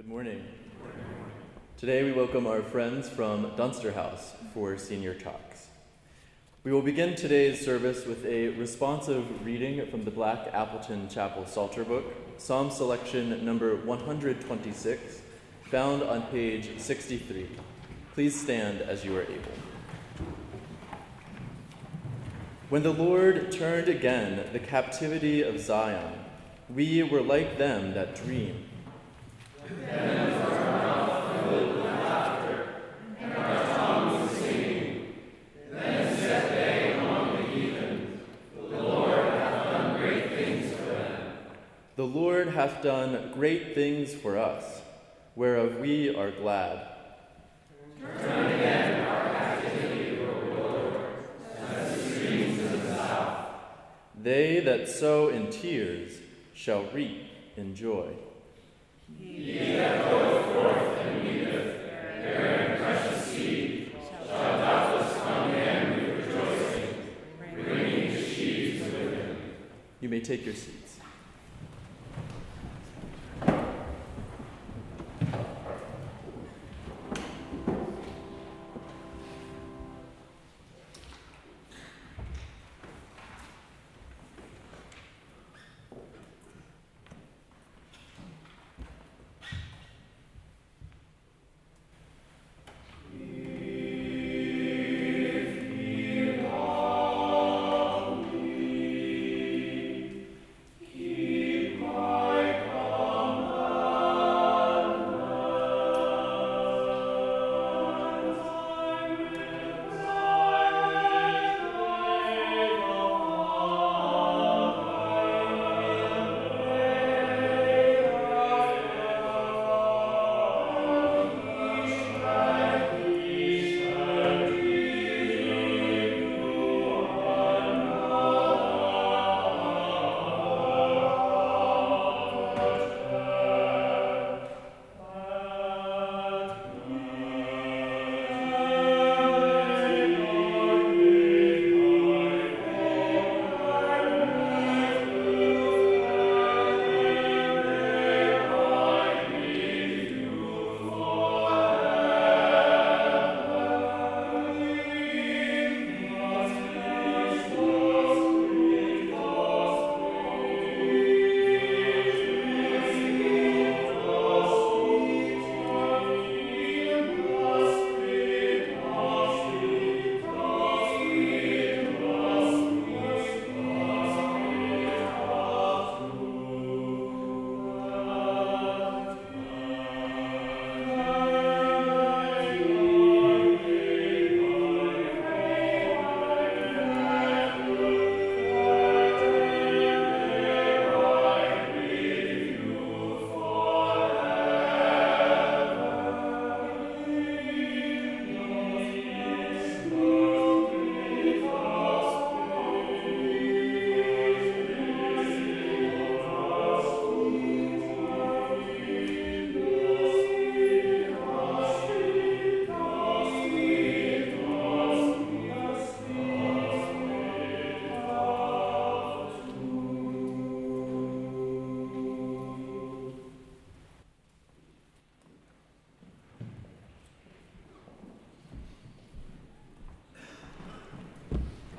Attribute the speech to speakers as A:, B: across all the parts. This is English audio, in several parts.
A: Good morning. Today we welcome our friends from Dunster House for senior talks. We will begin today's service with a responsive reading from the Black Appleton Chapel Psalter Book, Psalm selection number 126, found on page 63. Please stand as you are able. When the Lord turned again the captivity of Zion, we were like them that dream. The Lord hath done great things for us, whereof we are glad.
B: Turn again our captivity, O Lord, as the streams of the south.
A: They that sow in tears shall reap in joy. You may take your seats.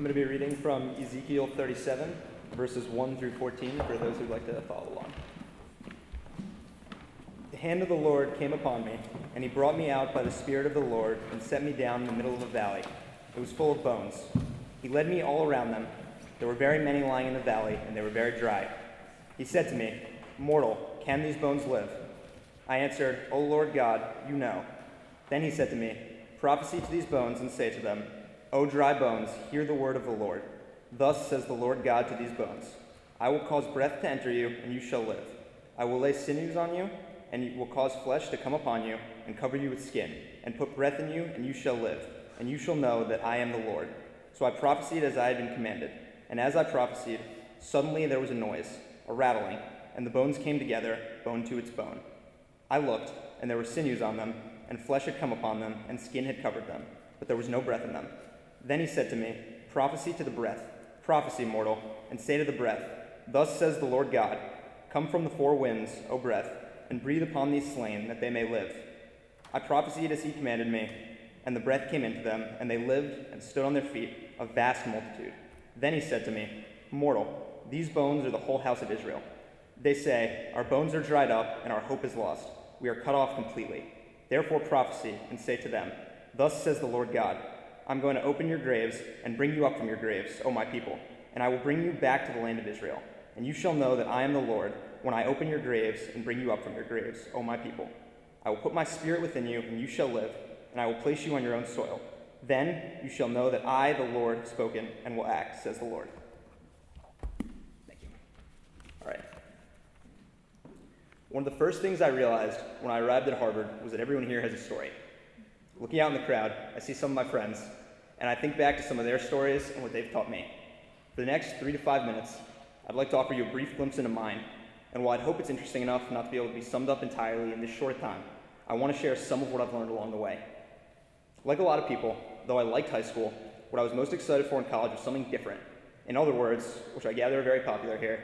C: I'm going to be reading from Ezekiel 37, verses 1 through 14, for those who'd like to follow along. The hand of the Lord came upon me, and he brought me out by the Spirit of the Lord and set me down in the middle of a valley. It was full of bones. He led me all around them. There were very many lying in the valley, and they were very dry. He said to me, Mortal, can these bones live? I answered, O Lord God, you know. Then he said to me, Prophesy to these bones and say to them, O dry bones, hear the word of the Lord. Thus says the Lord God to these bones I will cause breath to enter you, and you shall live. I will lay sinews on you, and will cause flesh to come upon you, and cover you with skin, and put breath in you, and you shall live. And you shall know that I am the Lord. So I prophesied as I had been commanded. And as I prophesied, suddenly there was a noise, a rattling, and the bones came together, bone to its bone. I looked, and there were sinews on them, and flesh had come upon them, and skin had covered them, but there was no breath in them. Then he said to me, Prophesy to the breath, prophecy, mortal, and say to the breath, Thus says the Lord God, Come from the four winds, O breath, and breathe upon these slain, that they may live. I prophesied as he commanded me, and the breath came into them, and they lived and stood on their feet, a vast multitude. Then he said to me, Mortal, these bones are the whole house of Israel. They say, Our bones are dried up, and our hope is lost. We are cut off completely. Therefore prophesy, and say to them, Thus says the Lord God I'm going to open your graves and bring you up from your graves, O my people, and I will bring you back to the land of Israel. And you shall know that I am the Lord when I open your graves and bring you up from your graves, O my people. I will put my spirit within you, and you shall live, and I will place you on your own soil. Then you shall know that I, the Lord, have spoken and will act, says the Lord. Thank you. All right. One of the first things I realized when I arrived at Harvard was that everyone here has a story. Looking out in the crowd, I see some of my friends, and I think back to some of their stories and what they've taught me. For the next three to five minutes, I'd like to offer you a brief glimpse into mine, and while I'd hope it's interesting enough not to be able to be summed up entirely in this short time, I want to share some of what I've learned along the way. Like a lot of people, though I liked high school, what I was most excited for in college was something different. In other words, which I gather are very popular here,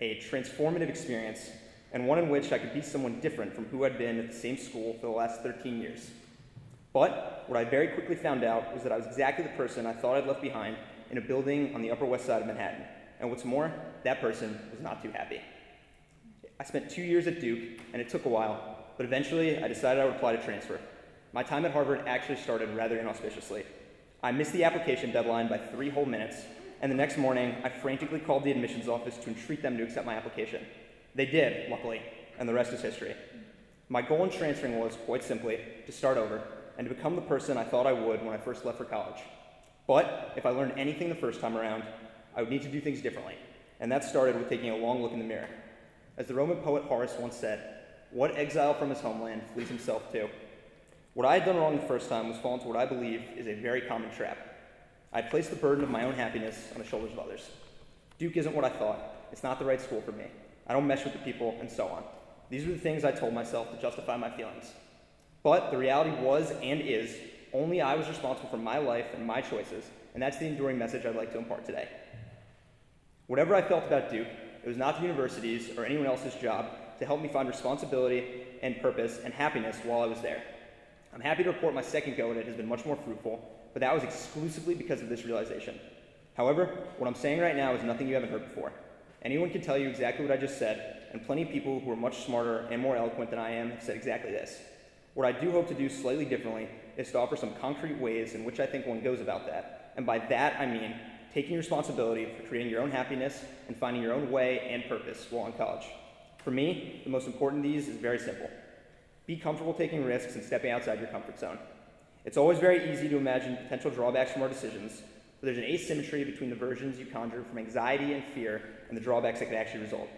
C: a transformative experience, and one in which I could be someone different from who I'd been at the same school for the last 13 years. But what I very quickly found out was that I was exactly the person I thought I'd left behind in a building on the Upper West Side of Manhattan. And what's more, that person was not too happy. I spent two years at Duke, and it took a while, but eventually I decided I would apply to transfer. My time at Harvard actually started rather inauspiciously. I missed the application deadline by three whole minutes, and the next morning I frantically called the admissions office to entreat them to accept my application. They did, luckily, and the rest is history. My goal in transferring was, quite simply, to start over and to become the person I thought I would when I first left for college. But if I learned anything the first time around, I would need to do things differently, and that started with taking a long look in the mirror. As the Roman poet Horace once said, What exile from his homeland flees himself to? What I had done wrong the first time was fall into what I believe is a very common trap. I placed the burden of my own happiness on the shoulders of others. Duke isn't what I thought. It's not the right school for me. I don't mesh with the people, and so on. These were the things I told myself to justify my feelings. But the reality was and is only I was responsible for my life and my choices, and that's the enduring message I'd like to impart today. Whatever I felt about Duke, it was not the university's or anyone else's job to help me find responsibility and purpose and happiness while I was there. I'm happy to report my second go at it has been much more fruitful, but that was exclusively because of this realization. However, what I'm saying right now is nothing you haven't heard before. Anyone can tell you exactly what I just said, and plenty of people who are much smarter and more eloquent than I am have said exactly this. What I do hope to do slightly differently is to offer some concrete ways in which I think one goes about that. And by that, I mean taking responsibility for creating your own happiness and finding your own way and purpose while in college. For me, the most important of these is very simple be comfortable taking risks and stepping outside your comfort zone. It's always very easy to imagine potential drawbacks from our decisions, but there's an asymmetry between the versions you conjure from anxiety and fear and the drawbacks that could actually result.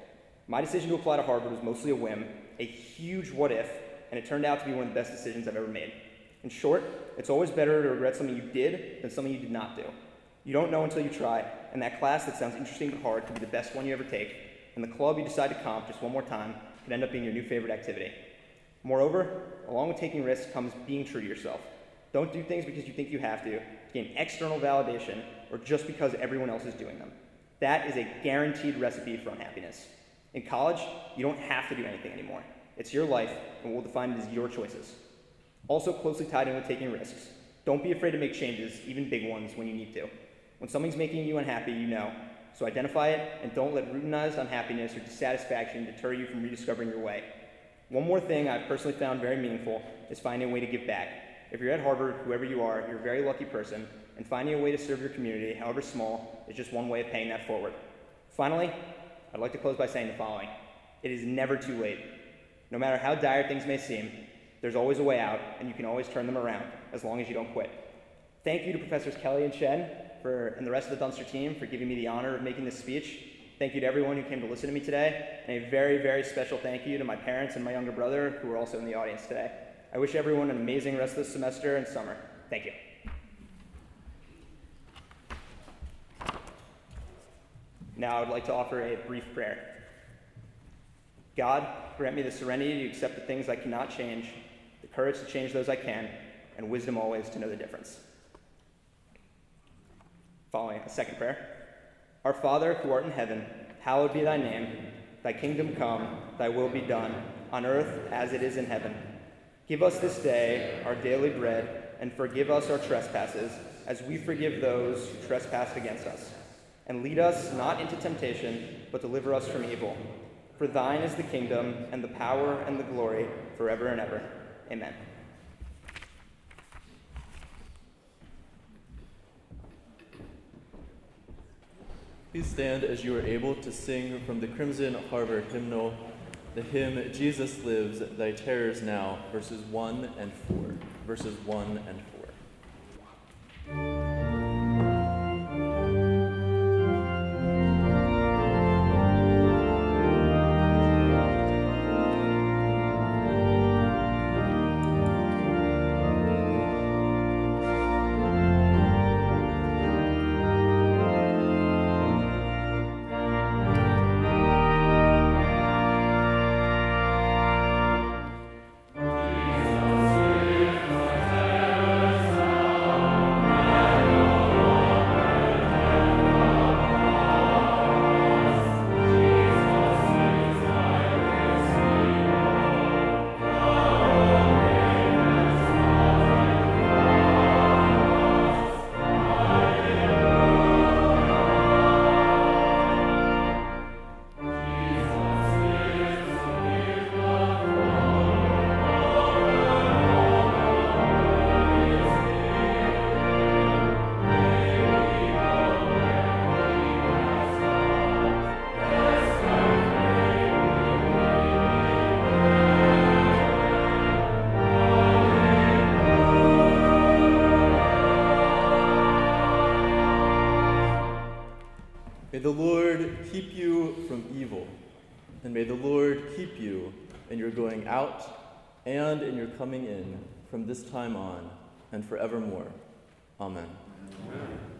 C: My decision to apply to Harvard was mostly a whim, a huge what if, and it turned out to be one of the best decisions I've ever made. In short, it's always better to regret something you did than something you did not do. You don't know until you try, and that class that sounds interesting but hard could be the best one you ever take, and the club you decide to comp just one more time could end up being your new favorite activity. Moreover, along with taking risks comes being true to yourself. Don't do things because you think you have to, gain external validation, or just because everyone else is doing them. That is a guaranteed recipe for unhappiness. In college, you don't have to do anything anymore. It's your life, and we'll define it as your choices. Also, closely tied in with taking risks. Don't be afraid to make changes, even big ones, when you need to. When something's making you unhappy, you know. So identify it, and don't let routinized unhappiness or dissatisfaction deter you from rediscovering your way. One more thing I've personally found very meaningful is finding a way to give back. If you're at Harvard, whoever you are, you're a very lucky person, and finding a way to serve your community, however small, is just one way of paying that forward. Finally, I'd like to close by saying the following It is never too late. No matter how dire things may seem, there's always a way out, and you can always turn them around as long as you don't quit. Thank you to Professors Kelly and Chen for, and the rest of the Dunster team for giving me the honor of making this speech. Thank you to everyone who came to listen to me today, and a very, very special thank you to my parents and my younger brother who are also in the audience today. I wish everyone an amazing rest of the semester and summer. Thank you. Now I would like to offer a brief prayer. God, grant me the serenity to accept the things I cannot change, the courage to change those I can, and wisdom always to know the difference. Following a second prayer. Our Father, who art in heaven, hallowed be thy name. Thy kingdom come, thy will be done, on earth as it is in heaven. Give us this day our daily bread, and forgive us our trespasses, as we forgive those who trespass against us. And lead us not into temptation, but deliver us from evil. For thine is the kingdom, and the power, and the glory, forever and ever. Amen.
A: Please stand as you are able to sing from the Crimson Harvard hymnal the hymn Jesus Lives, Thy Terrors Now, verses 1 and 4. Verses 1 and 4. May the Lord keep you from evil, and may the Lord keep you in your going out and in your coming in from this time on and forevermore. Amen. Amen.